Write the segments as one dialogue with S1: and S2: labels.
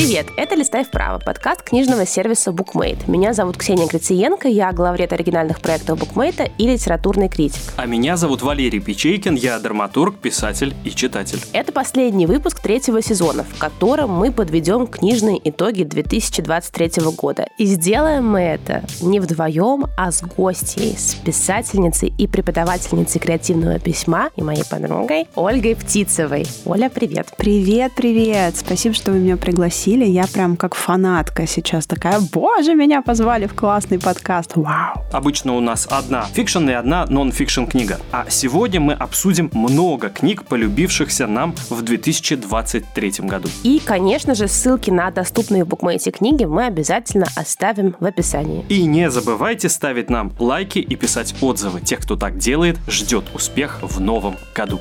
S1: Привет, это «Листай вправо», подкаст книжного сервиса BookMate. Меня зовут Ксения Грициенко, я главред оригинальных проектов BookMate и литературный критик.
S2: А меня зовут Валерий Печейкин, я драматург, писатель и читатель.
S1: Это последний выпуск третьего сезона, в котором мы подведем книжные итоги 2023 года. И сделаем мы это не вдвоем, а с гостьей, с писательницей и преподавательницей креативного письма и моей подругой Ольгой Птицевой. Оля, привет.
S3: Привет, привет. Спасибо, что вы меня пригласили пригласили, я прям как фанатка сейчас такая, боже, меня позвали в классный подкаст, вау.
S2: Обычно у нас одна фикшн и одна нон-фикшн книга, а сегодня мы обсудим много книг, полюбившихся нам в 2023 году.
S1: И, конечно же, ссылки на доступные в букмейте книги мы обязательно оставим в описании.
S2: И не забывайте ставить нам лайки и писать отзывы. Тех, кто так делает, ждет успех в новом году.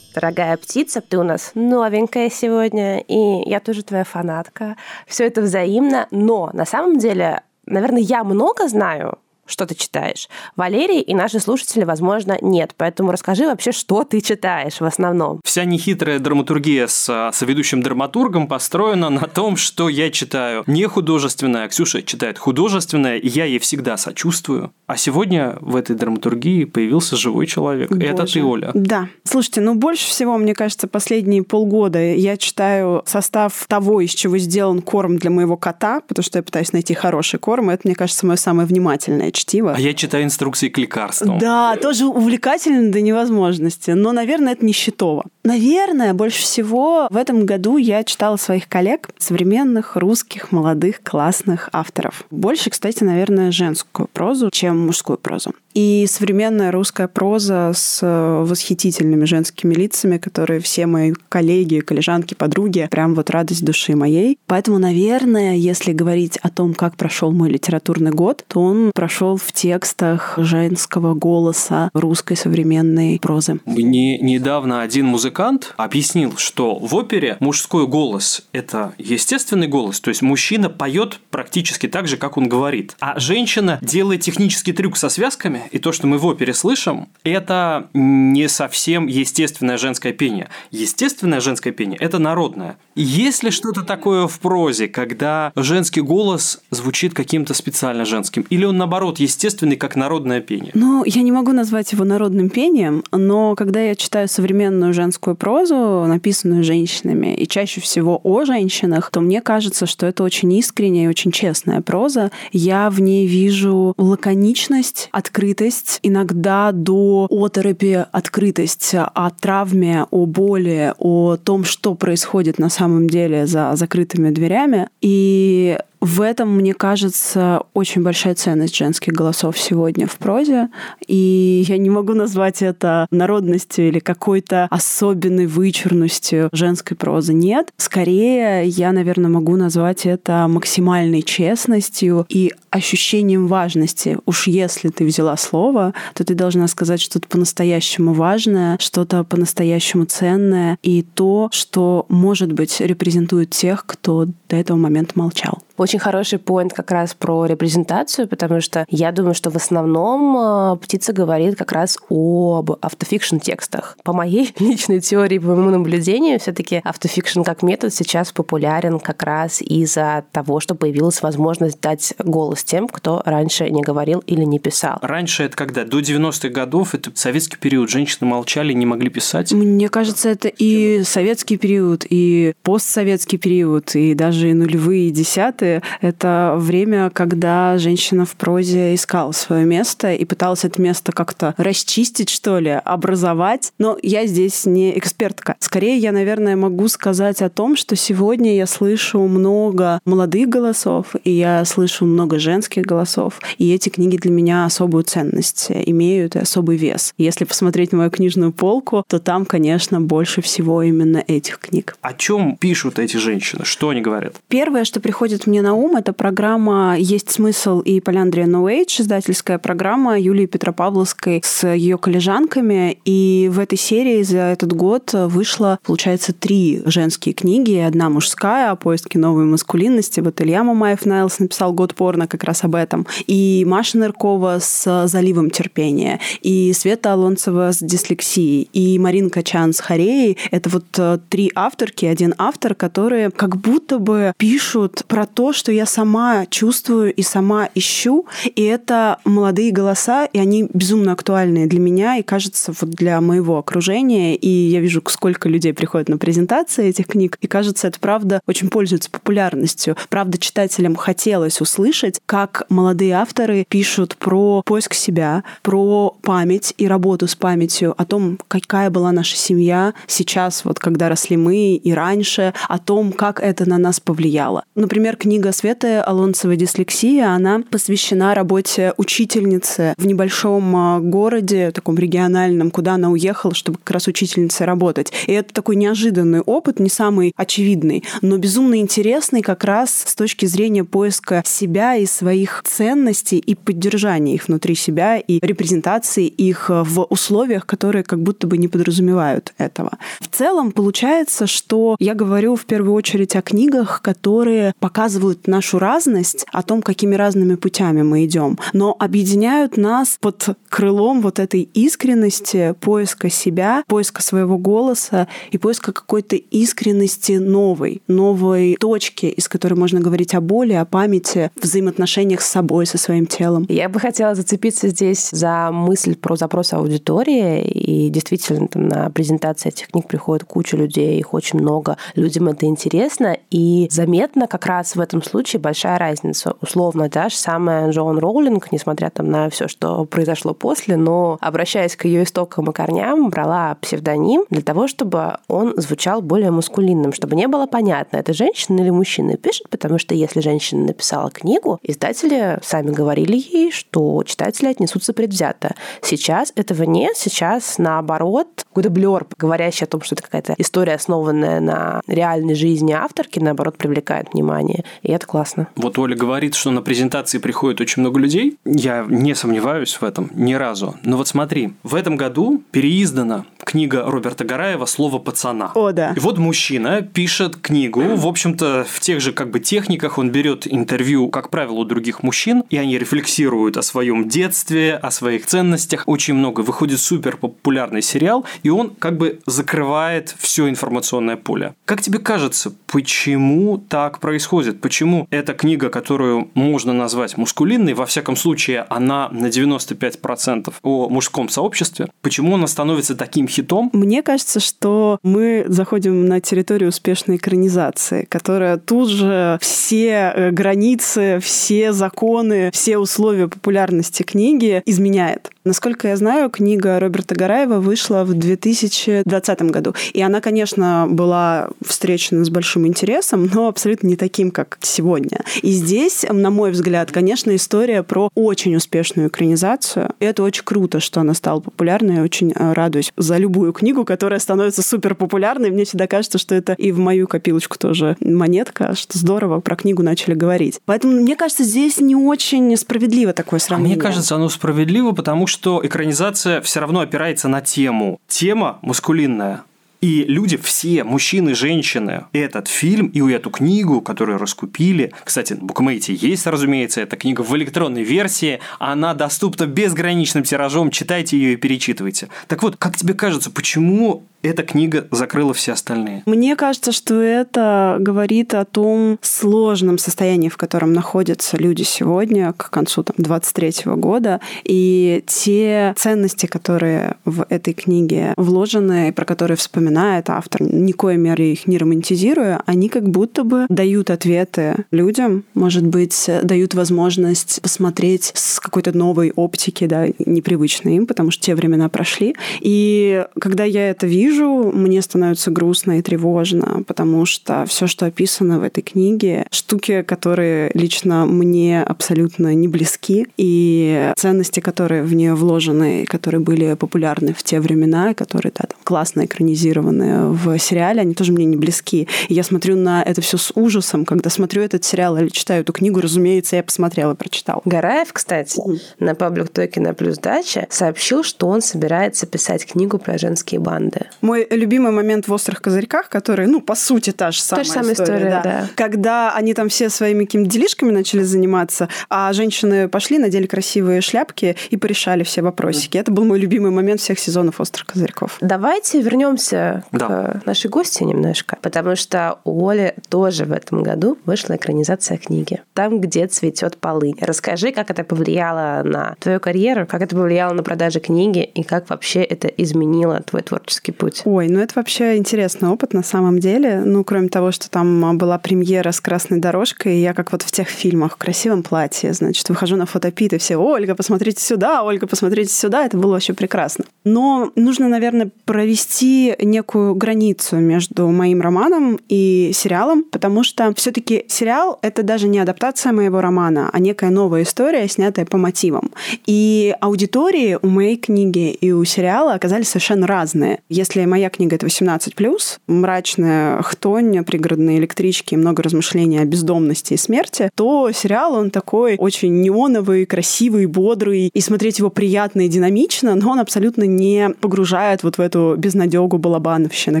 S1: Дорогая птица, ты у нас новенькая сегодня, и я тоже твоя фанатка. Все это взаимно, но на самом деле, наверное, я много знаю что ты читаешь. Валерий и наши слушатели, возможно, нет. Поэтому расскажи вообще, что ты читаешь в основном.
S2: Вся нехитрая драматургия с а, соведущим драматургом построена на том, что я читаю не художественное, Ксюша читает художественное, и я ей всегда сочувствую. А сегодня в этой драматургии появился живой человек. Боже. Это ты, Оля.
S3: Да. Слушайте, ну больше всего, мне кажется, последние полгода я читаю состав того, из чего сделан корм для моего кота, потому что я пытаюсь найти хороший корм, и это, мне кажется, мое самое внимательное чтиво.
S2: А я читаю инструкции к лекарствам.
S3: Да, тоже увлекательно до невозможности. Но, наверное, это не счетово. Наверное, больше всего в этом году я читала своих коллег, современных, русских, молодых, классных авторов. Больше, кстати, наверное, женскую прозу, чем мужскую прозу. И современная русская проза с э, восхитительными женскими лицами, которые все мои коллеги, коллежанки, подруги, прям вот радость души моей. Поэтому, наверное, если говорить о том, как прошел мой литературный год, то он прошел в текстах женского голоса русской современной прозы.
S2: Мне недавно один музыкант объяснил, что в опере мужской голос – это естественный голос, то есть мужчина поет практически так же, как он говорит, а женщина делает технический трюк со связками, и то, что мы в опере слышим, это не совсем естественное женское пение. Естественное женское пение – это народное. Есть ли что-то такое в прозе, когда женский голос звучит каким-то специально женским? Или он, наоборот, естественный, как народное пение?
S3: Ну, я не могу назвать его народным пением, но когда я читаю современную женскую прозу, написанную женщинами, и чаще всего о женщинах, то мне кажется, что это очень искренняя и очень честная проза. Я в ней вижу лаконичность, открытость открытость, иногда до оторопи открытость о травме, о боли, о том, что происходит на самом деле за закрытыми дверями. И в этом, мне кажется, очень большая ценность женских голосов сегодня в прозе. И я не могу назвать это народностью или какой-то особенной вычурностью женской прозы. Нет. Скорее, я, наверное, могу назвать это максимальной честностью и ощущением важности. Уж если ты взяла слово, то ты должна сказать что-то по-настоящему важное, что-то по-настоящему ценное и то, что, может быть, репрезентует тех, кто до этого момента молчал.
S1: Очень хороший поинт как раз про репрезентацию, потому что я думаю, что в основном э, птица говорит как раз об автофикшн текстах. По моей личной теории, по моему наблюдению, все-таки автофикшн как метод сейчас популярен как раз из-за того, что появилась возможность дать голос тем, кто раньше не говорил или не писал.
S2: Раньше это когда? До 90-х годов, это советский период, женщины молчали, не могли писать?
S3: Мне кажется, это и советский период, и постсоветский период, и даже и нулевые, и десятые это время, когда женщина в прозе искала свое место и пыталась это место как-то расчистить, что ли, образовать. Но я здесь не экспертка. Скорее, я, наверное, могу сказать о том, что сегодня я слышу много молодых голосов, и я слышу много женских голосов, и эти книги для меня особую ценность имеют и особый вес. Если посмотреть на мою книжную полку, то там, конечно, больше всего именно этих книг.
S2: О чем пишут эти женщины? Что они говорят?
S3: Первое, что приходит мне мне на ум, это программа «Есть смысл» и «Поляндрия No Age», издательская программа Юлии Петропавловской с ее коллежанками. И в этой серии за этот год вышло, получается, три женские книги. Одна мужская о поиске новой маскулинности. Вот Илья Мамаев Найлс написал «Год порно» как раз об этом. И Маша Ныркова с «Заливом терпения». И Света Алонцева с дислексией. И Маринка Чан с Хореей. Это вот э, три авторки, один автор, которые как будто бы пишут про то, что я сама чувствую и сама ищу. И это молодые голоса, и они безумно актуальные для меня и, кажется, вот для моего окружения. И я вижу, сколько людей приходят на презентации этих книг. И, кажется, это правда очень пользуется популярностью. Правда, читателям хотелось услышать, как молодые авторы пишут про поиск себя, про память и работу с памятью, о том, какая была наша семья сейчас, вот когда росли мы и раньше, о том, как это на нас повлияло. Например, книга Светы Алонсовой «Дислексия», она посвящена работе учительницы в небольшом а, городе, таком региональном, куда она уехала, чтобы как раз учительницей работать. И это такой неожиданный опыт, не самый очевидный, но безумно интересный как раз с точки зрения поиска себя и своих ценностей и поддержания их внутри себя и репрезентации их в условиях, которые как будто бы не подразумевают этого. В целом получается, что я говорю в первую очередь о книгах, которые показывают нашу разность, о том, какими разными путями мы идем, но объединяют нас под крылом вот этой искренности, поиска себя, поиска своего голоса и поиска какой-то искренности новой, новой точки, из которой можно говорить о боли, о памяти, взаимоотношениях с собой, со своим телом.
S1: Я бы хотела зацепиться здесь за мысль про запрос аудитории. И действительно, там на презентации этих книг приходит куча людей, их очень много. Людям это интересно. И заметно как раз в этом случае большая разница. Условно, та же самая Джоан Роулинг, несмотря там на все, что произошло после, но обращаясь к ее истокам и корням, брала псевдоним для того, чтобы он звучал более мускулинным, чтобы не было понятно, это женщина или мужчина пишет, потому что если женщина написала книгу, издатели сами говорили ей, что читатели отнесутся предвзято. Сейчас этого нет, сейчас наоборот, какой-то блер, говорящий о том, что это какая-то история, основанная на реальной жизни авторки, наоборот, привлекает внимание. И это классно.
S2: Вот Оля говорит, что на презентации приходит очень много людей. Я не сомневаюсь в этом ни разу. Но вот смотри, в этом году переиздана книга Роберта Гараева «Слово пацана».
S3: О, да.
S2: И вот мужчина пишет книгу, в общем-то, в тех же как бы техниках он берет интервью, как правило, у других мужчин, и они рефлексируют о своем детстве, о своих ценностях. Очень много. Выходит супер популярный сериал, и он как бы закрывает все информационное поле. Как тебе кажется, почему так происходит? Почему эта книга, которую можно назвать мускулинной, во всяком случае, она на 95% о мужском сообществе, почему она становится таким хитом?
S3: Мне кажется, что мы заходим на территорию успешной экранизации, которая тут же все э, границы, все законы, все условия популярности книги изменяет. Насколько я знаю, книга Роберта Гараева вышла в 2020 году. И она, конечно, была встречена с большим интересом, но абсолютно не таким, как сегодня. И здесь, на мой взгляд, конечно, история про очень успешную экранизацию. И это очень круто, что она стала популярной. Я очень э, радуюсь за любую книгу, которая становится супер популярной. Мне всегда кажется, что это и в мою копилочку тоже монетка, что здорово про книгу начали говорить. Поэтому, мне кажется, здесь не очень справедливо такое сравнение.
S2: А мне кажется, оно справедливо, потому что экранизация все равно опирается на тему. Тема мускулинная. И люди все, мужчины, женщины, этот фильм и эту книгу, которую раскупили, кстати, на букмейте есть, разумеется, эта книга в электронной версии, она доступна безграничным тиражом, читайте ее и перечитывайте. Так вот, как тебе кажется, почему эта книга закрыла все остальные.
S3: Мне кажется, что это говорит о том сложном состоянии, в котором находятся люди сегодня, к концу там, 23 года, и те ценности, которые в этой книге вложены, и про которые вспоминает автор, никоей мере их не романтизируя, они как будто бы дают ответы людям, может быть, дают возможность посмотреть с какой-то новой оптики, да, непривычной им, потому что те времена прошли. И когда я это вижу, вижу, мне становится грустно и тревожно, потому что все, что описано в этой книге, штуки, которые лично мне абсолютно не близки, и ценности, которые в нее вложены, которые были популярны в те времена, которые да, там, классно экранизированы в сериале, они тоже мне не близки. И я смотрю на это все с ужасом, когда смотрю этот сериал или читаю эту книгу, разумеется, я посмотрела, прочитала.
S1: Гараев, кстати, на паблик Токена плюс дача сообщил, что он собирается писать книгу про женские банды.
S3: Мой любимый момент в «Острых козырьках», который, ну, по сути, та же самая,
S1: та же самая история, история да. да.
S3: Когда они там все своими какими-то делишками начали заниматься, а женщины пошли, надели красивые шляпки и порешали все вопросики. Это был мой любимый момент всех сезонов «Острых козырьков».
S1: Давайте вернемся да. к нашей гости немножко, потому что у Оли тоже в этом году вышла экранизация книги «Там, где цветет полынь». Расскажи, как это повлияло на твою карьеру, как это повлияло на продажи книги и как вообще это изменило твой творческий путь?
S3: Ой, ну это вообще интересный опыт на самом деле. Ну, кроме того, что там была премьера с красной дорожкой, и я как вот в тех фильмах в красивом платье, значит, выхожу на фотопит, и все, Ольга, посмотрите сюда, Ольга, посмотрите сюда. Это было вообще прекрасно. Но нужно, наверное, провести некую границу между моим романом и сериалом, потому что все-таки сериал — это даже не адаптация моего романа, а некая новая история, снятая по мотивам. И аудитории у моей книги и у сериала оказались совершенно разные. Если моя книга — это 18+, мрачная хтонь, пригородные электрички и много размышлений о бездомности и смерти, то сериал, он такой очень неоновый, красивый, бодрый, и смотреть его приятно и динамично, но он абсолютно не погружает вот в эту безнадегу балабановщины,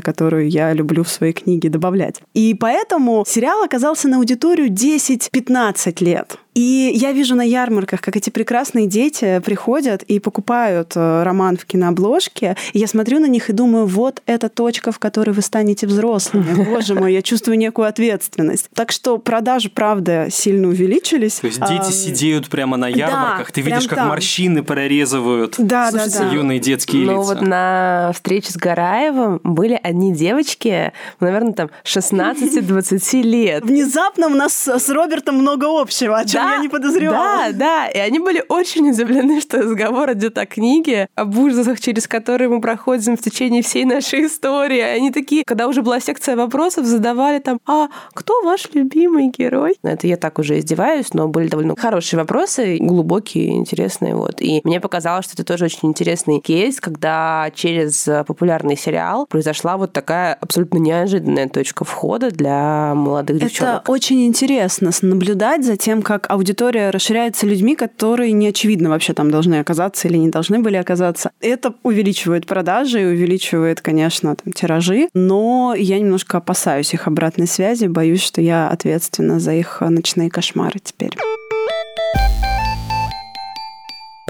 S3: которую я люблю в своей книге добавлять. И поэтому сериал оказался на аудиторию 10-15 лет. И я вижу на ярмарках, как эти прекрасные дети приходят и покупают э, роман в кинообложке. И я смотрю на них и думаю, вот эта точка, в которой вы станете взрослыми. Боже мой, я чувствую некую ответственность. Так что продажи, правда, сильно увеличились.
S2: То есть дети а, сидеют прямо на ярмарках, да, ты видишь, как там. морщины прорезывают
S3: да, Слушайте, да, да.
S2: юные детские
S1: ну,
S2: лица.
S1: вот на встрече с Гараевым были одни девочки, наверное, там 16-20 лет.
S3: Внезапно у нас с Робертом много общего, о чем да, я не подозревала.
S1: Да, да, и они были очень удивлены, что разговор идет о книге, об ужасах, через которые мы проходим в течение всей нашей истории. Они такие, когда уже была секция вопросов, задавали там, а кто ваш любимый герой? Это я так уже издеваюсь, но были довольно хорошие вопросы, глубокие, интересные. Вот. И мне показалось, что это тоже очень интересный кейс, когда через популярный сериал произошла вот такая абсолютно неожиданная точка входа для молодых девчонок.
S3: Это очень интересно наблюдать за тем, как аудитория расширяется людьми, которые не очевидно вообще там должны оказаться или не должны были оказаться. Это увеличивает продажи и увеличивает, конечно, там, тиражи, но я немножко опасаюсь их обратной связи, боюсь, что я ответственна за их ночные кошмары теперь.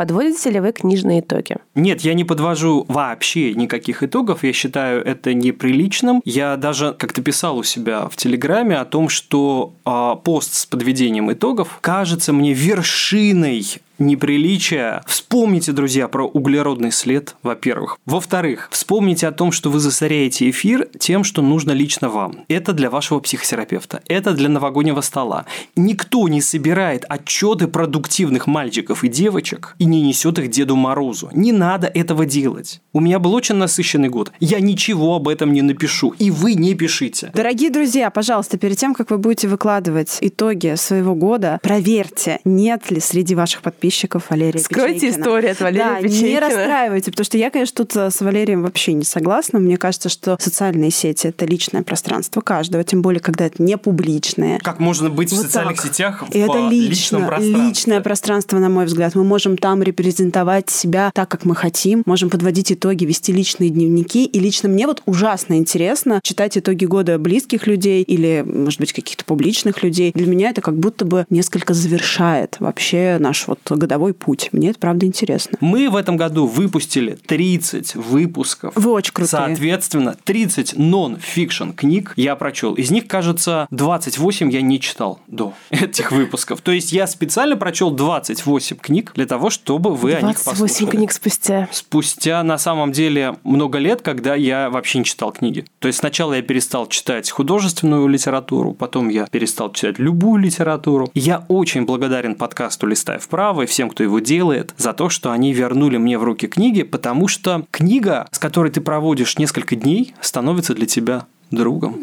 S1: Подводите ли вы книжные итоги?
S2: Нет, я не подвожу вообще никаких итогов. Я считаю это неприличным. Я даже как-то писал у себя в Телеграме о том, что э, пост с подведением итогов кажется мне вершиной неприличия. Вспомните, друзья, про углеродный след, во-первых. Во-вторых, вспомните о том, что вы засоряете эфир тем, что нужно лично вам. Это для вашего психотерапевта. Это для новогоднего стола. Никто не собирает отчеты продуктивных мальчиков и девочек и не несет их Деду Морозу. Не надо этого делать. У меня был очень насыщенный год. Я ничего об этом не напишу. И вы не пишите.
S3: Дорогие друзья, пожалуйста, перед тем, как вы будете выкладывать итоги своего года, проверьте, нет ли среди ваших подписчиков подписчиков Валерия
S1: Скройте
S3: Печейкина.
S1: историю от Валерия
S3: да,
S1: Печейкина.
S3: не расстраивайте, потому что я, конечно, тут э, с Валерием вообще не согласна. Мне кажется, что социальные сети — это личное пространство каждого, тем более, когда это не публичное.
S2: Как можно быть вот в социальных так. сетях в
S3: это лично,
S2: личном пространстве?
S3: Личное пространство, на мой взгляд. Мы можем там репрезентовать себя так, как мы хотим, можем подводить итоги, вести личные дневники. И лично мне вот ужасно интересно читать итоги года близких людей или, может быть, каких-то публичных людей. Для меня это как будто бы несколько завершает вообще наш вот годовой путь. Мне это правда интересно.
S2: Мы в этом году выпустили 30 выпусков.
S3: Вы очень крутые.
S2: Соответственно, 30 нон-фикшн книг я прочел. Из них, кажется, 28 я не читал до этих выпусков. То есть я специально прочел 28 книг для того, чтобы вы о них послушали.
S1: 28 книг спустя.
S2: Спустя, на самом деле, много лет, когда я вообще не читал книги. То есть сначала я перестал читать художественную литературу, потом я перестал читать любую литературу. Я очень благодарен подкасту «Листай вправо» всем, кто его делает, за то, что они вернули мне в руки книги, потому что книга, с которой ты проводишь несколько дней, становится для тебя другом.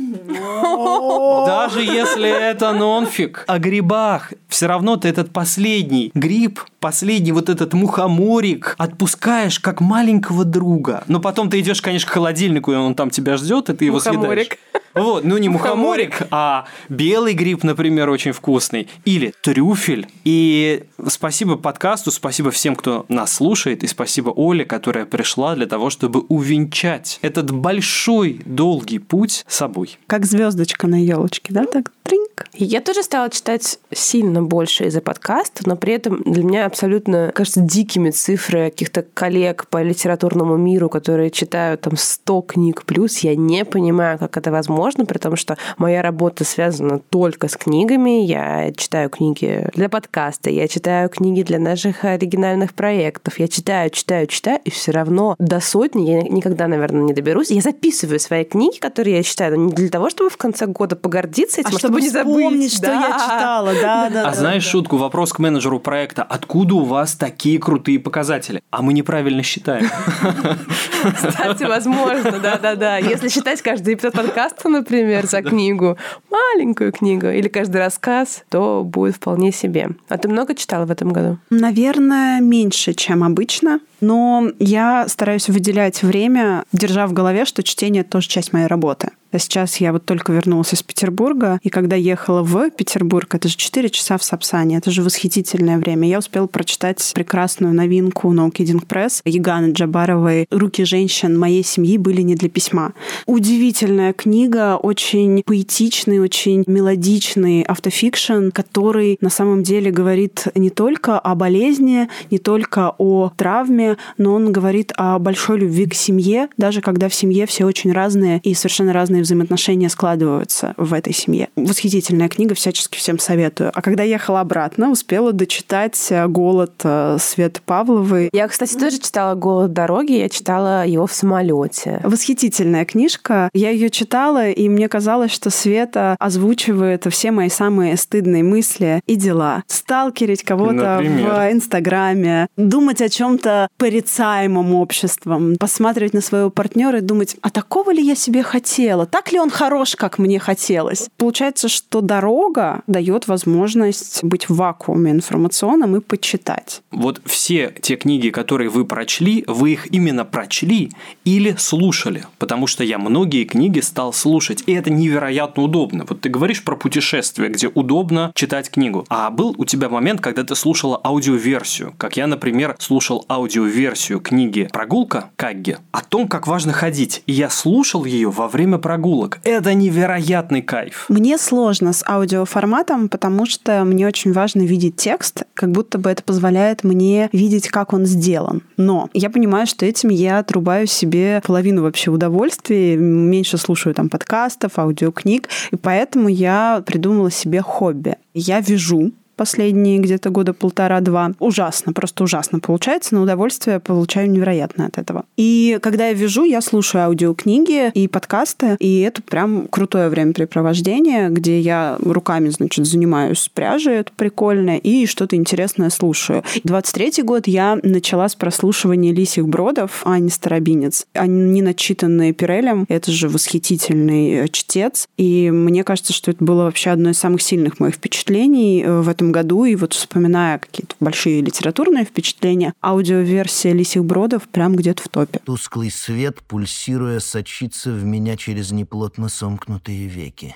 S2: Даже если это нонфик о грибах, все равно ты этот последний гриб, последний вот этот мухоморик отпускаешь как маленького друга. Но потом ты идешь, конечно, к холодильнику, и он там тебя ждет, и ты его съедаешь. Вот, ну не мухоморик, а белый гриб, например, очень вкусный. Или трюфель. И спасибо подкасту, спасибо всем, кто нас слушает, и спасибо Оле, которая пришла для того, чтобы увенчать этот большой, долгий путь собой.
S3: Как звездочка на елочке, да? Так тринк.
S1: Я тоже стала читать сильно больше из-за подкаста, но при этом для меня абсолютно, кажется, дикими цифры каких-то коллег по литературному миру, которые читают там 100 книг плюс. Я не понимаю, как это возможно, при том, что моя работа связана только с книгами. Я читаю книги для подкаста, я читаю книги для наших оригинальных проектов. Я читаю, читаю, читаю, и все равно до сотни я никогда, наверное, не доберусь. Я записываю свои книги, которые я читаю, не для того, чтобы в конце года погордиться этим,
S3: а,
S1: а чтобы, не забыть,
S3: что да. я читала. Да, да,
S2: а
S3: да,
S2: знаешь
S3: да.
S2: шутку, вопрос к менеджеру проекта. Откуда у вас такие крутые показатели? А мы неправильно считаем.
S1: Кстати, возможно, да-да-да. Если считать каждый эпизод подкаста, например, за книгу, маленькую книгу, или каждый рассказ, то будет вполне себе. А ты много читала в этом году?
S3: Наверное, меньше, чем обычно. Но я стараюсь выделять время, держа в голове, что чтение тоже часть моей работы. А сейчас я вот только вернулась из Петербурга, и когда ехала в Петербург, это же 4 часа в Сапсане, это же восхитительное время. Я успела прочитать прекрасную новинку No Kidding Press Яганы Джабаровой «Руки женщин моей семьи были не для письма». Удивительная книга, очень поэтичный, очень мелодичный автофикшн, который на самом деле говорит не только о болезни, не только о травме, но он говорит о большой любви к семье, даже когда в семье все очень разные и совершенно разные взаимоотношения складываются в этой семье. Восхитительная книга, всячески всем советую. А когда ехала обратно, успела дочитать «Голод» э, Светы Павловой.
S1: Я, кстати, тоже читала «Голод дороги», я читала его в самолете.
S3: Восхитительная книжка. Я ее читала, и мне казалось, что Света озвучивает все мои самые стыдные мысли и дела. Сталкерить кого-то в Инстаграме, думать о чем-то порицаемом обществом, посматривать на своего партнера и думать, а такого ли я себе хотела? Так ли он хорош, как мне хотелось? Получается, что дорога дает возможность быть в вакууме информационном и почитать.
S2: Вот все те книги, которые вы прочли, вы их именно прочли или слушали? Потому что я многие книги стал слушать, и это невероятно удобно. Вот ты говоришь про путешествие, где удобно читать книгу. А был у тебя момент, когда ты слушала аудиоверсию, как я, например, слушал аудиоверсию книги «Прогулка» Кагги о том, как важно ходить. И я слушал ее во время прогулок. Это невероятный кайф.
S3: Мне сложно с аудиоформатом, потому что мне очень важно видеть текст, как будто бы это позволяет мне видеть, как он сделан. Но я понимаю, что этим я отрубаю себе половину вообще удовольствия, меньше слушаю там подкастов, аудиокниг, и поэтому я придумала себе хобби. Я вяжу последние где-то года полтора-два. Ужасно, просто ужасно получается, но удовольствие получаю невероятное от этого. И когда я вяжу, я слушаю аудиокниги и подкасты, и это прям крутое времяпрепровождение, где я руками, значит, занимаюсь пряжей, это прикольно, и что-то интересное слушаю. 23-й год я начала с прослушивания «Лисих бродов» Ани Старобинец. Они начитанные Пирелем, это же восхитительный э, чтец, и мне кажется, что это было вообще одно из самых сильных моих впечатлений э, в этом году, и вот вспоминая какие-то большие литературные впечатления, аудиоверсия «Лисих бродов» прям где-то в топе.
S4: Тусклый свет, пульсируя, сочится в меня через неплотно сомкнутые веки.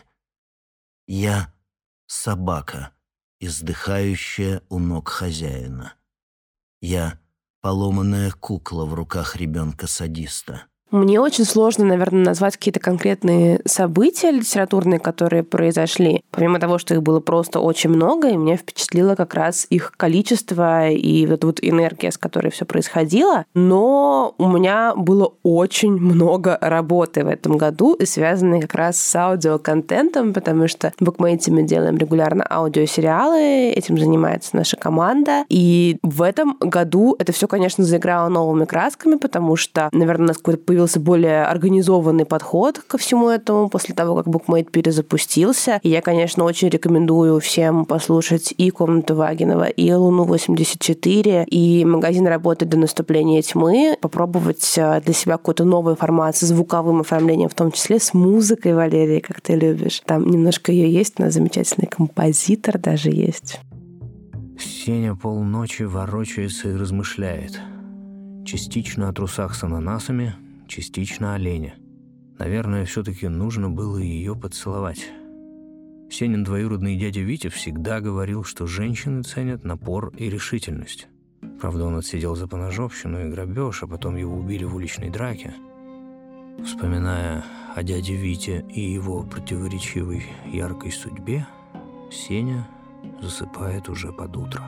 S4: Я — собака, издыхающая у ног хозяина. Я — поломанная кукла в руках ребенка-садиста.
S1: Мне очень сложно, наверное, назвать какие-то конкретные события литературные, которые произошли. Помимо того, что их было просто очень много, и меня впечатлило как раз их количество и вот, вот энергия, с которой все происходило. Но у меня было очень много работы в этом году, и связанной как раз с аудиоконтентом, потому что в Букмейте мы делаем регулярно аудиосериалы, этим занимается наша команда. И в этом году это все, конечно, заиграло новыми красками, потому что, наверное, у нас какой-то появился более организованный подход ко всему этому после того, как Bookmate перезапустился. И я, конечно, очень рекомендую всем послушать и «Комнату Вагинова», и «Луну-84», и «Магазин работает до наступления тьмы», попробовать э, для себя какой-то новый формат с звуковым оформлением, в том числе с музыкой, Валерия, как ты любишь. Там немножко ее есть, у нас замечательный композитор даже есть.
S5: Сеня полночи ворочается и размышляет. Частично о трусах с ананасами, частично о Лене. Наверное, все-таки нужно было ее поцеловать. Сенин двоюродный дядя Витя всегда говорил, что женщины ценят напор и решительность. Правда, он отсидел за поножовщину и грабеж, а потом его убили в уличной драке. Вспоминая о дяде Вите и его противоречивой яркой судьбе, Сеня засыпает уже под утро.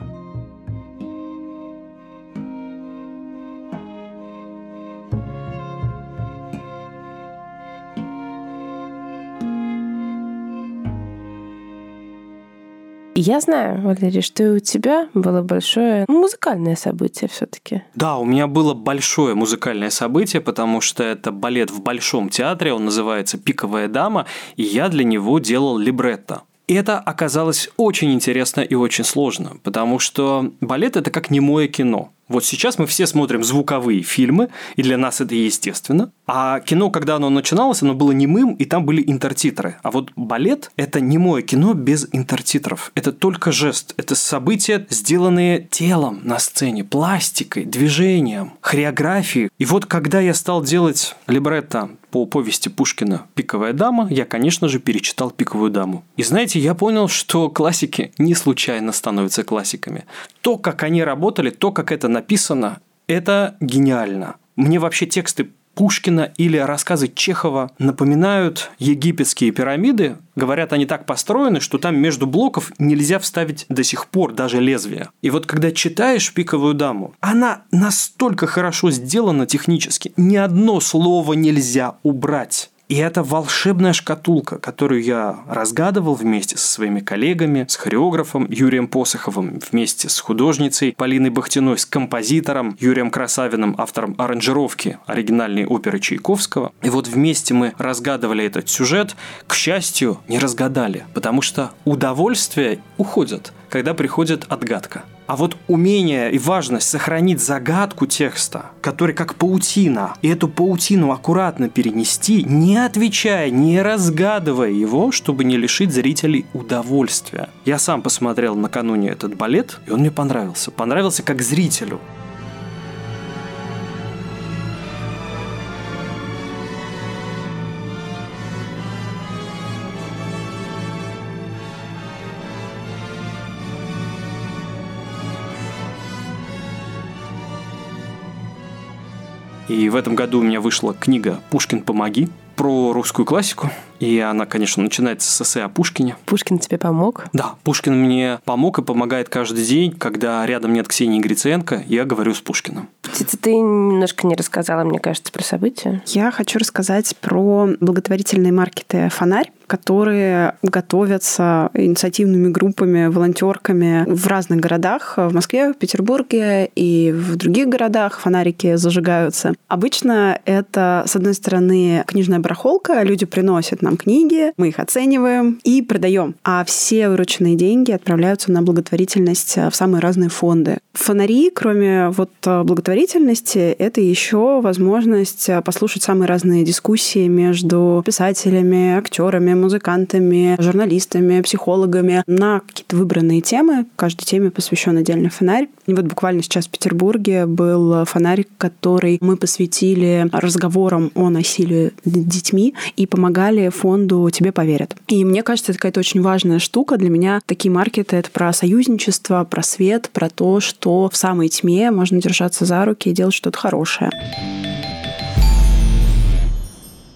S1: Я знаю, Валерий, что и у тебя было большое музыкальное событие все-таки.
S2: Да, у меня было большое музыкальное событие, потому что это балет в Большом театре, он называется «Пиковая дама», и я для него делал либретто. И это оказалось очень интересно и очень сложно, потому что балет – это как немое кино. Вот сейчас мы все смотрим звуковые фильмы, и для нас это естественно. А кино, когда оно начиналось, оно было немым, и там были интертитры. А вот балет – это немое кино без интертитров. Это только жест. Это события, сделанные телом на сцене, пластикой, движением, хореографией. И вот когда я стал делать либретто по повести Пушкина «Пиковая дама», я, конечно же, перечитал «Пиковую даму». И знаете, я понял, что классики не случайно становятся классиками. То, как они работали, то, как это написано, это гениально. Мне вообще тексты Пушкина или рассказы Чехова напоминают египетские пирамиды. Говорят, они так построены, что там между блоков нельзя вставить до сих пор даже лезвие. И вот когда читаешь «Пиковую даму», она настолько хорошо сделана технически, ни одно слово нельзя убрать. И это волшебная шкатулка, которую я разгадывал вместе со своими коллегами, с хореографом Юрием Посоховым, вместе с художницей Полиной Бахтиной, с композитором Юрием Красавиным, автором аранжировки оригинальной оперы Чайковского. И вот вместе мы разгадывали этот сюжет. К счастью, не разгадали, потому что удовольствие уходит, когда приходит отгадка. А вот умение и важность сохранить загадку текста, который как паутина, и эту паутину аккуратно перенести, не отвечая, не разгадывая его, чтобы не лишить зрителей удовольствия. Я сам посмотрел накануне этот балет, и он мне понравился. Понравился как зрителю. И в этом году у меня вышла книга «Пушкин, помоги» про русскую классику. И она, конечно, начинается с эссе о Пушкине.
S1: Пушкин тебе помог?
S2: Да, Пушкин мне помог и помогает каждый день, когда рядом нет Ксении Гриценко, я говорю с Пушкиным.
S1: Птица, ты немножко не рассказала, мне кажется, про события.
S3: Я хочу рассказать про благотворительные маркеты «Фонарь», которые готовятся инициативными группами, волонтерками в разных городах. В Москве, в Петербурге и в других городах фонарики зажигаются. Обычно это, с одной стороны, книжная барахолка, люди приносят нам книги, мы их оцениваем и продаем. А все вырученные деньги отправляются на благотворительность в самые разные фонды. Фонари, кроме вот благотворительности, это еще возможность послушать самые разные дискуссии между писателями, актерами, музыкантами, журналистами, психологами на какие-то выбранные темы. Каждой теме посвящен отдельный фонарь. И вот буквально сейчас в Петербурге был фонарь, который мы посвятили разговорам о насилии над детьми и помогали фонду «Тебе поверят». И мне кажется, это какая-то очень важная штука. Для меня такие маркеты — это про союзничество, про свет, про то, что в самой тьме можно держаться за руки и делать что-то хорошее.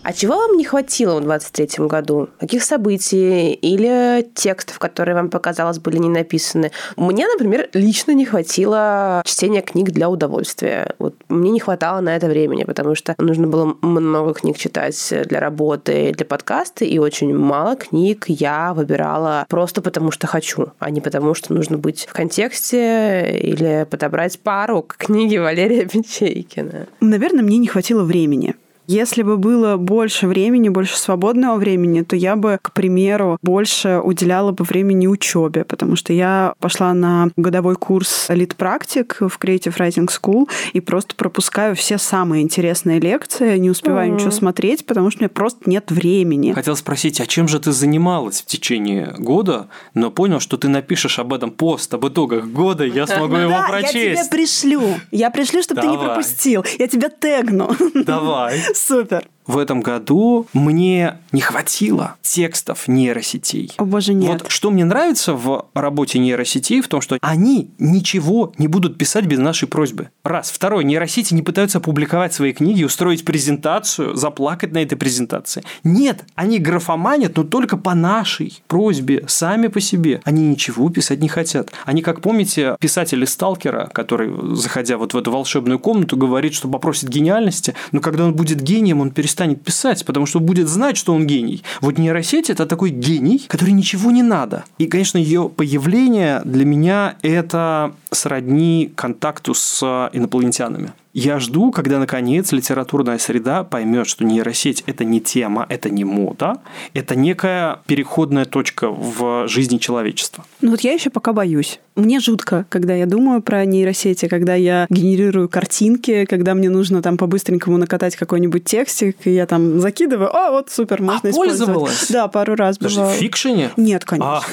S1: А чего вам не хватило в 23 году? Каких событий или текстов, которые вам показалось были не написаны? Мне, например, лично не хватило чтения книг для удовольствия. Вот мне не хватало на это времени, потому что нужно было много книг читать для работы, для подкаста, и очень мало книг я выбирала просто потому, что хочу, а не потому, что нужно быть в контексте или подобрать пару к книге Валерия Печейкина.
S3: Наверное, мне не хватило времени Если бы было больше времени, больше свободного времени, то я бы, к примеру, больше уделяла бы времени учебе, потому что я пошла на годовой курс лид-практик в Creative Writing School и просто пропускаю все самые интересные лекции, не успеваю mm-hmm. ничего смотреть, потому что у меня просто нет времени.
S2: Хотел спросить, а чем же ты занималась в течение года, но понял, что ты напишешь об этом пост, об итогах года, я смогу его
S3: да,
S2: прочесть.
S3: я тебе пришлю. Я пришлю, чтобы ты не пропустил. Я тебя тегну.
S2: Давай.
S3: Супер
S2: в этом году мне не хватило текстов нейросетей.
S3: О боже, нет.
S2: Вот что мне нравится в работе нейросетей, в том, что они ничего не будут писать без нашей просьбы. Раз. Второе. Нейросети не пытаются опубликовать свои книги, устроить презентацию, заплакать на этой презентации. Нет, они графоманят, но только по нашей просьбе, сами по себе. Они ничего писать не хотят. Они, как помните, писатель из Сталкера, который, заходя вот в эту волшебную комнату, говорит, что попросит гениальности, но когда он будет гением, он перестанет перестанет писать, потому что будет знать, что он гений. Вот нейросеть – это такой гений, который ничего не надо. И, конечно, ее появление для меня – это сродни контакту с инопланетянами. Я жду, когда наконец литературная среда поймет, что нейросеть это не тема, это не мода, это некая переходная точка в жизни человечества.
S3: Ну вот я еще пока боюсь. Мне жутко, когда я думаю про нейросети, когда я генерирую картинки, когда мне нужно там по-быстренькому накатать какой-нибудь текстик, и я там закидываю, а вот супер, можно а использовать.
S2: пользовалась?
S3: Да, пару раз
S2: Даже в фикшене?
S3: Нет, конечно.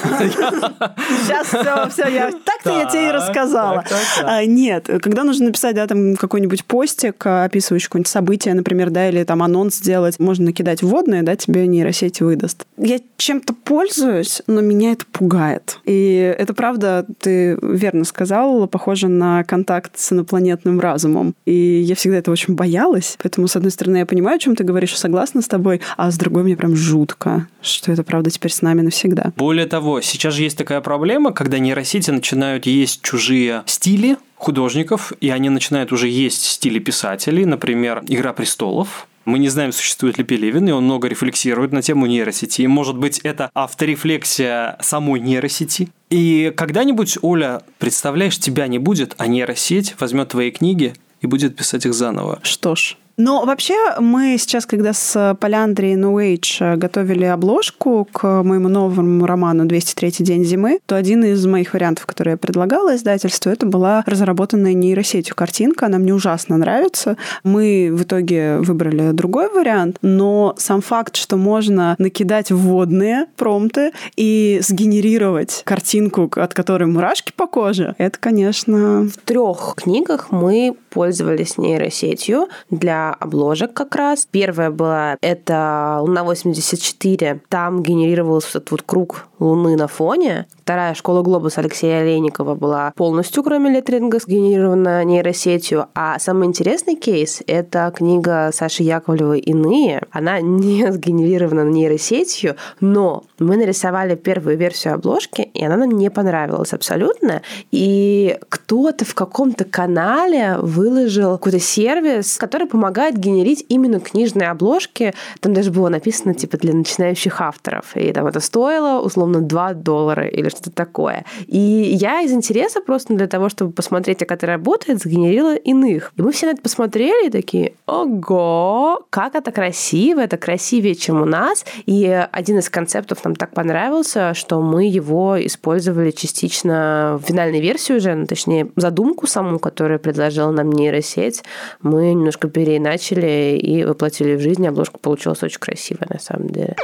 S3: Сейчас все, все, я так-то я тебе и рассказала. А, нет, когда нужно написать, да, там какой-нибудь постик, а, описывающий какое-нибудь событие, например, да, или там анонс сделать, можно накидать вводные, да, тебе нейросеть выдаст. Я чем-то пользуюсь, но меня это пугает. И это правда, ты верно сказал, похоже на контакт с инопланетным разумом. И я всегда это очень боялась. Поэтому, с одной стороны, я понимаю, о чем ты говоришь, согласна с тобой, а с другой мне прям жутко, что это правда теперь с нами навсегда.
S2: Более того, сейчас же есть такая проблема, когда нейросети начинают есть чужие стили, художников, и они начинают уже есть стили писателей, например, «Игра престолов», мы не знаем, существует ли Пелевин, и он много рефлексирует на тему нейросети. И, может быть, это авторефлексия самой нейросети. И когда-нибудь, Оля, представляешь, тебя не будет, а нейросеть возьмет твои книги и будет писать их заново.
S3: Что ж, но вообще мы сейчас, когда с Поляндрой New Age готовили обложку к моему новому роману «203 день зимы», то один из моих вариантов, который я предлагала издательству, это была разработанная нейросетью картинка. Она мне ужасно нравится. Мы в итоге выбрали другой вариант, но сам факт, что можно накидать вводные промпты и сгенерировать картинку, от которой мурашки по коже, это, конечно...
S1: В трех книгах мы пользовались нейросетью для обложек как раз. Первая была это Луна 84. Там генерировался этот вот круг Луны на фоне. Вторая школа Глобус Алексея Олейникова была полностью, кроме леттринга, сгенерирована нейросетью. А самый интересный кейс — это книга Саши Яковлевой «Иные». Она не сгенерирована нейросетью, но мы нарисовали первую версию обложки, и она нам не понравилась абсолютно. И кто-то в каком-то канале выложил какой-то сервис, который помогает генерить именно книжные обложки. Там даже было написано типа для начинающих авторов. И там это стоило условно 2 доллара или что-то такое. И я из интереса просто для того, чтобы посмотреть, как это работает, сгенерила иных. И мы все на это посмотрели и такие, ого, как это красиво, это красивее, чем у нас. И один из концептов нам так понравился, что мы его использовали частично в финальной версии уже, ну, точнее, задумку саму, которую предложила нам нейросеть, мы немножко переиначили и воплотили в жизнь. Обложка получилась очень красивая, на самом деле.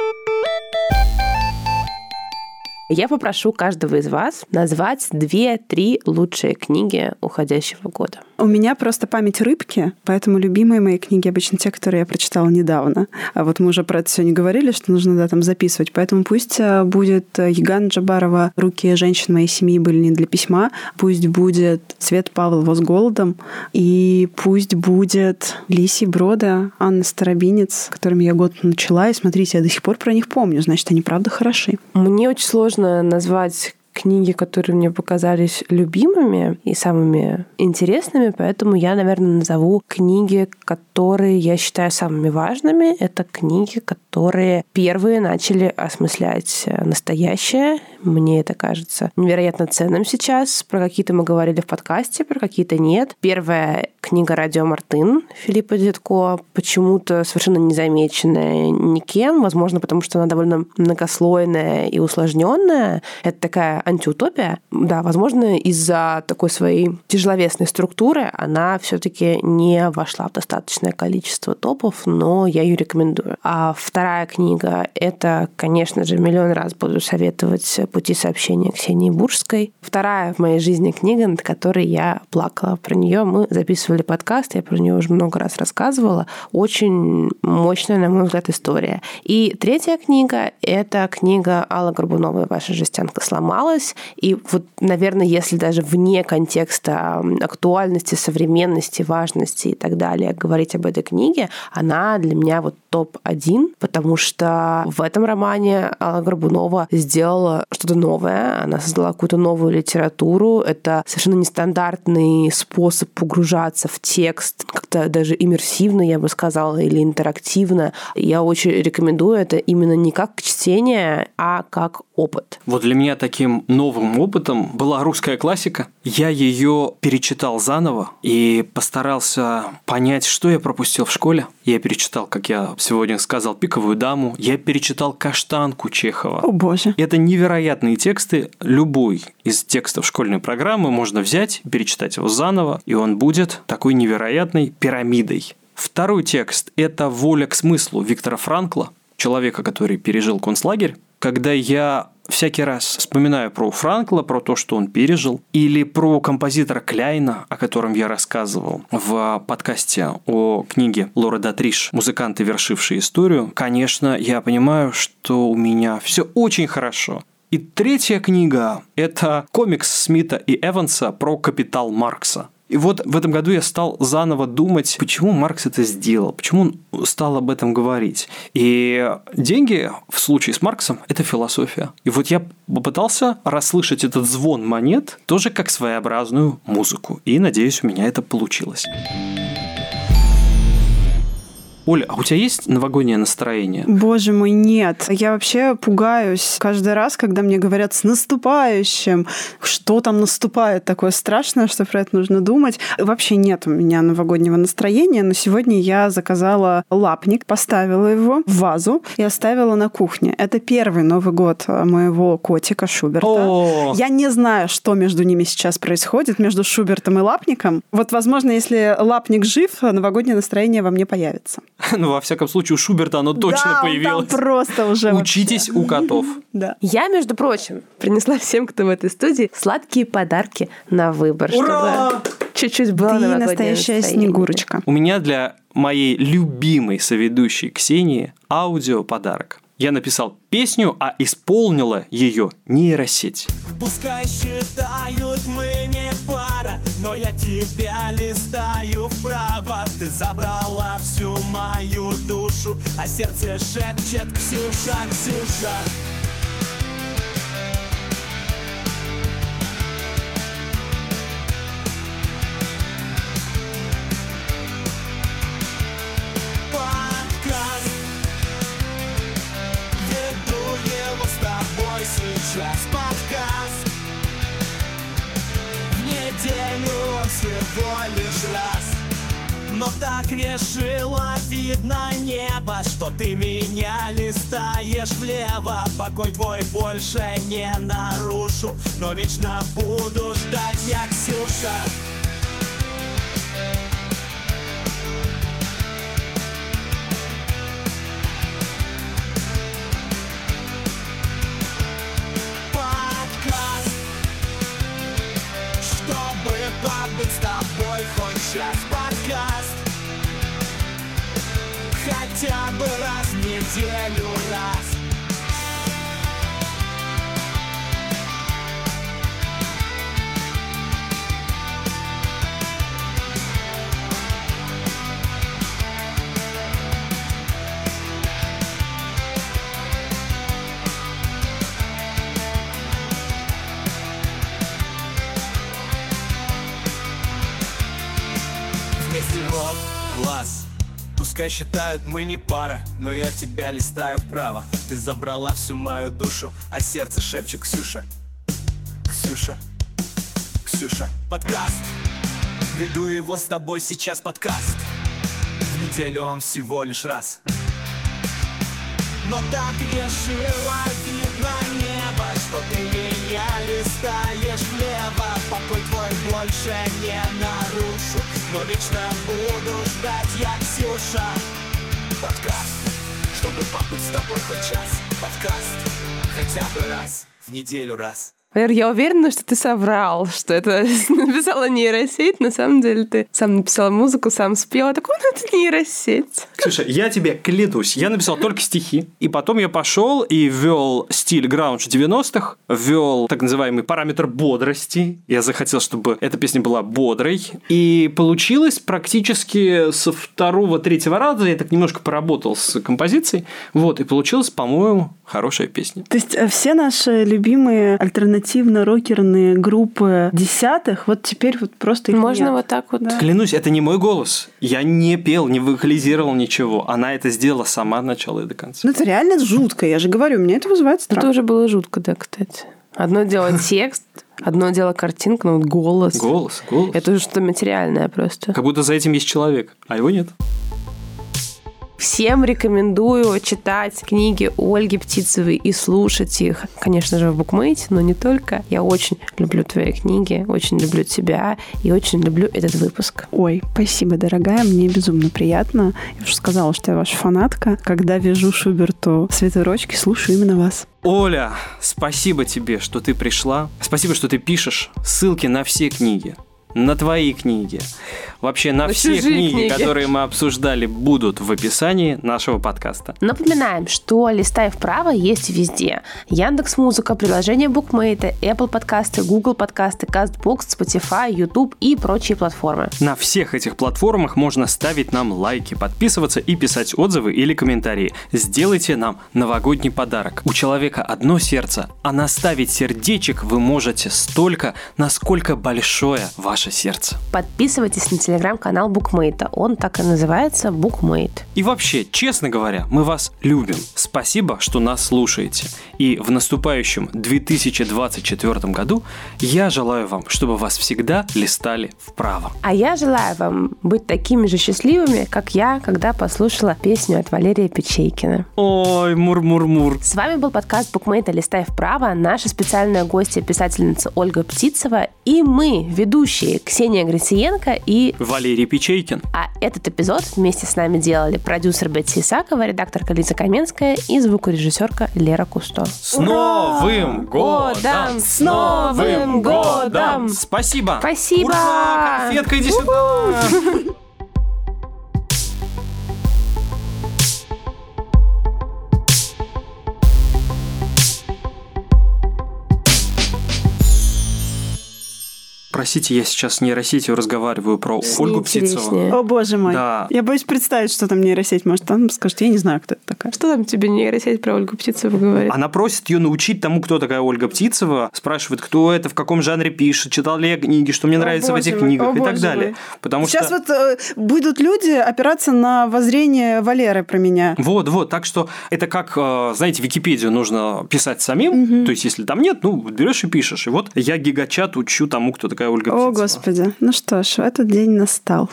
S1: Я попрошу каждого из вас назвать две-три лучшие книги уходящего года.
S3: У меня просто память рыбки, поэтому любимые мои книги обычно те, которые я прочитала недавно. А вот мы уже про это сегодня говорили, что нужно да, там записывать. Поэтому пусть э, будет Яган Джабарова «Руки женщин моей семьи были не для письма», пусть будет Свет Павлова с голодом, и пусть будет Лисий Брода, Анна Старобинец, которыми я год начала, и смотрите, я до сих пор про них помню, значит, они правда хороши.
S1: Мне очень сложно назвать книги, которые мне показались любимыми и самыми интересными, поэтому я, наверное, назову книги, которые я считаю самыми важными. Это книги, которые первые начали осмыслять настоящее. Мне это кажется невероятно ценным сейчас. Про какие-то мы говорили в подкасте, про какие-то нет. Первая книга «Радио Мартын» Филиппа Дедко, почему-то совершенно незамеченная никем, возможно, потому что она довольно многослойная и усложненная. Это такая антиутопия. Да, возможно, из-за такой своей тяжеловесной структуры она все-таки не вошла в достаточное количество топов, но я ее рекомендую. А вторая книга — это, конечно же, миллион раз буду советовать «Пути сообщения» Ксении Буржской. Вторая в моей жизни книга, над которой я плакала. Про нее мы записывали подкаст, я про нее уже много раз рассказывала. Очень мощная, на мой взгляд, история. И третья книга — это книга Аллы Горбуновой «Ваша жестянка сломалась». И вот, наверное, если даже вне контекста актуальности, современности, важности и так далее говорить об этой книге, она для меня вот топ-1, потому что в этом романе Алла Горбунова сделала что-то новое, она создала какую-то новую литературу. Это совершенно нестандартный способ погружаться в текст, как-то даже иммерсивно, я бы сказала, или интерактивно. Я очень рекомендую это именно не как чтение, а как опыт.
S2: Вот для меня таким новым опытом была русская классика. Я ее перечитал заново и постарался понять, что я пропустил в школе. Я перечитал, как я сегодня сказал, «Пиковую даму». Я перечитал «Каштанку» Чехова.
S3: О боже.
S2: Это невероятные тексты. Любой из текстов школьной программы можно взять, перечитать его заново, и он будет такой невероятной пирамидой. Второй текст – это «Воля к смыслу» Виктора Франкла, человека, который пережил концлагерь. Когда я всякий раз вспоминаю про Франкла, про то, что он пережил, или про композитора Кляйна, о котором я рассказывал в подкасте о книге Лора Датриш «Музыканты, вершившие историю», конечно, я понимаю, что у меня все очень хорошо. И третья книга – это комикс Смита и Эванса про капитал Маркса. И вот в этом году я стал заново думать, почему Маркс это сделал, почему он стал об этом говорить. И деньги в случае с Марксом – это философия. И вот я попытался расслышать этот звон монет тоже как своеобразную музыку. И надеюсь, у меня это получилось. Оля, а у тебя есть новогоднее настроение?
S3: Боже мой, нет. Я вообще пугаюсь каждый раз, когда мне говорят с наступающим. Что там наступает такое страшное, что про это нужно думать. Вообще нет у меня новогоднего настроения, но сегодня я заказала лапник, поставила его в вазу и оставила на кухне. Это первый Новый год моего котика Шуберта.
S2: О!
S3: Я не знаю, что между ними сейчас происходит, между Шубертом и лапником. Вот, возможно, если лапник жив, новогоднее настроение во мне появится.
S2: Ну, во всяком случае, у Шуберта оно точно
S3: Да, он
S2: появилось.
S3: там просто уже
S2: Учитесь у котов.
S3: Да.
S1: Я, между прочим, принесла всем, кто в этой студии, сладкие подарки на выбор,
S2: Ура!
S1: чтобы чуть-чуть было
S3: Ты настоящая
S1: настроение.
S3: снегурочка.
S2: У меня для моей любимой соведущей Ксении аудио подарок. Я написал песню, а исполнила ее нейросеть.
S6: Пускай считают мы не пара Но я тебя листаю вправо. Ты забрала всю мою душу А сердце шепчет Ксюша, Ксюша Подкаст Веду его с тобой сейчас всего лишь раз но так решила, видно небо Что ты меня листаешь влево. Покой твой больше не нарушу Но вечно буду ждать я, Ксюша хоть час подкаст. Хотя бы раз в неделю раз Пускай считают мы не пара, но я тебя листаю вправо. Ты забрала всю мою душу, а сердце шепчет Ксюша Ксюша, Ксюша Подкаст Веду его с тобой сейчас подкаст. В неделю он всего лишь раз. Но так решила видно небо Что ты меня листаешь влево Покой твой больше не нарушу Но вечно буду ждать я, Ксюша. Подкаст, чтобы побыть с тобой хоть час Подкаст, хотя бы раз в неделю раз
S1: Валер, я уверена, что ты соврал, что это написала нейросеть. На самом деле ты сам написал музыку, сам спел. А такой, ну это нейросеть.
S2: Ксюша, я тебе клянусь, я написал только стихи, и потом я пошел и ввел стиль граунж 90-х, ввел так называемый параметр бодрости. Я захотел, чтобы эта песня была бодрой. И получилось практически со второго-третьего раза, я так немножко поработал с композицией, вот, и получилось, по-моему, хорошая песня.
S3: То есть э, все наши любимые альтернативно-рокерные группы десятых, вот теперь вот просто их
S1: Можно
S3: нет.
S1: вот так вот.
S3: Да.
S2: Клянусь, это не мой голос. Я не пел, не вокализировал ничего. Она это сделала сама от начала и до конца.
S3: Ну это реально жутко, я же говорю, меня это вызывает страх.
S1: Это уже было жутко, да, кстати. Одно дело текст, одно дело картинка, но вот голос.
S2: Голос, голос.
S1: Это уже что-то материальное просто.
S2: Как будто за этим есть человек, а его нет.
S1: Всем рекомендую читать книги Ольги Птицевой и слушать их, конечно же, в букмейте, но не только. Я очень люблю твои книги, очень люблю тебя и очень люблю этот выпуск.
S3: Ой, спасибо, дорогая, мне безумно приятно. Я уже сказала, что я ваша фанатка. Когда вяжу Шуберту свитерочки, слушаю именно вас.
S2: Оля, спасибо тебе, что ты пришла. Спасибо, что ты пишешь. Ссылки на все книги, на твои книги, вообще на,
S1: На
S2: все книги,
S1: книги.
S2: которые мы обсуждали, будут в описании нашего подкаста.
S1: Напоминаем, что «Листай вправо» есть везде. Яндекс Музыка, приложение Букмейта, Apple подкасты, Google подкасты, CastBox, Spotify, YouTube и прочие платформы.
S2: На всех этих платформах можно ставить нам лайки, подписываться и писать отзывы или комментарии. Сделайте нам новогодний подарок. У человека одно сердце, а наставить сердечек вы можете столько, насколько большое ваше сердце.
S1: Подписывайтесь на телеграм-канал Букмейта. Он так и называется Букмейт.
S2: И вообще, честно говоря, мы вас любим. Спасибо, что нас слушаете. И в наступающем 2024 году я желаю вам, чтобы вас всегда листали вправо.
S1: А я желаю вам быть такими же счастливыми, как я, когда послушала песню от Валерия Печейкина.
S2: Ой, мур-мур-мур.
S1: С вами был подкаст Букмейта «Листай вправо», наша специальная гостья, писательница Ольга Птицева, и мы, ведущие Ксения Грициенко и...
S2: Валерий Печейкин.
S1: А этот эпизод вместе с нами делали продюсер Бетси Исакова, редакторка Лиза Каменская и звукорежиссерка Лера Кусто.
S2: С Новым годом!
S1: С Новым годом!
S2: Спасибо!
S1: Спасибо!
S2: Ура! Конфетка, иди сюда! Простите, я сейчас с нейросетью разговариваю про
S1: С
S2: Ольгу Птицеву.
S3: О, боже мой.
S2: Да.
S3: Я боюсь представить, что там нейросеть. Может, там скажет, я не знаю, кто это такая.
S1: Что там тебе нейросеть про Ольгу Птицеву говорит?
S2: Она просит ее научить тому, кто такая Ольга Птицева, спрашивает, кто это, в каком жанре пишет, читал ли я книги, что мне
S3: О,
S2: нравится в этих
S3: мой,
S2: книгах
S3: о,
S2: и так
S3: боже
S2: далее.
S3: мой.
S2: Потому
S3: Сейчас
S2: что...
S3: вот э, будут люди опираться на воззрение Валеры про меня.
S2: Вот, вот, так что это как, э, знаете, Википедию нужно писать самим, то есть если там нет, ну, берешь и пишешь. И вот я гигачат учу тому, кто такая Ольга
S3: О,
S2: Птицева.
S3: Господи. Ну что ж, этот день настал.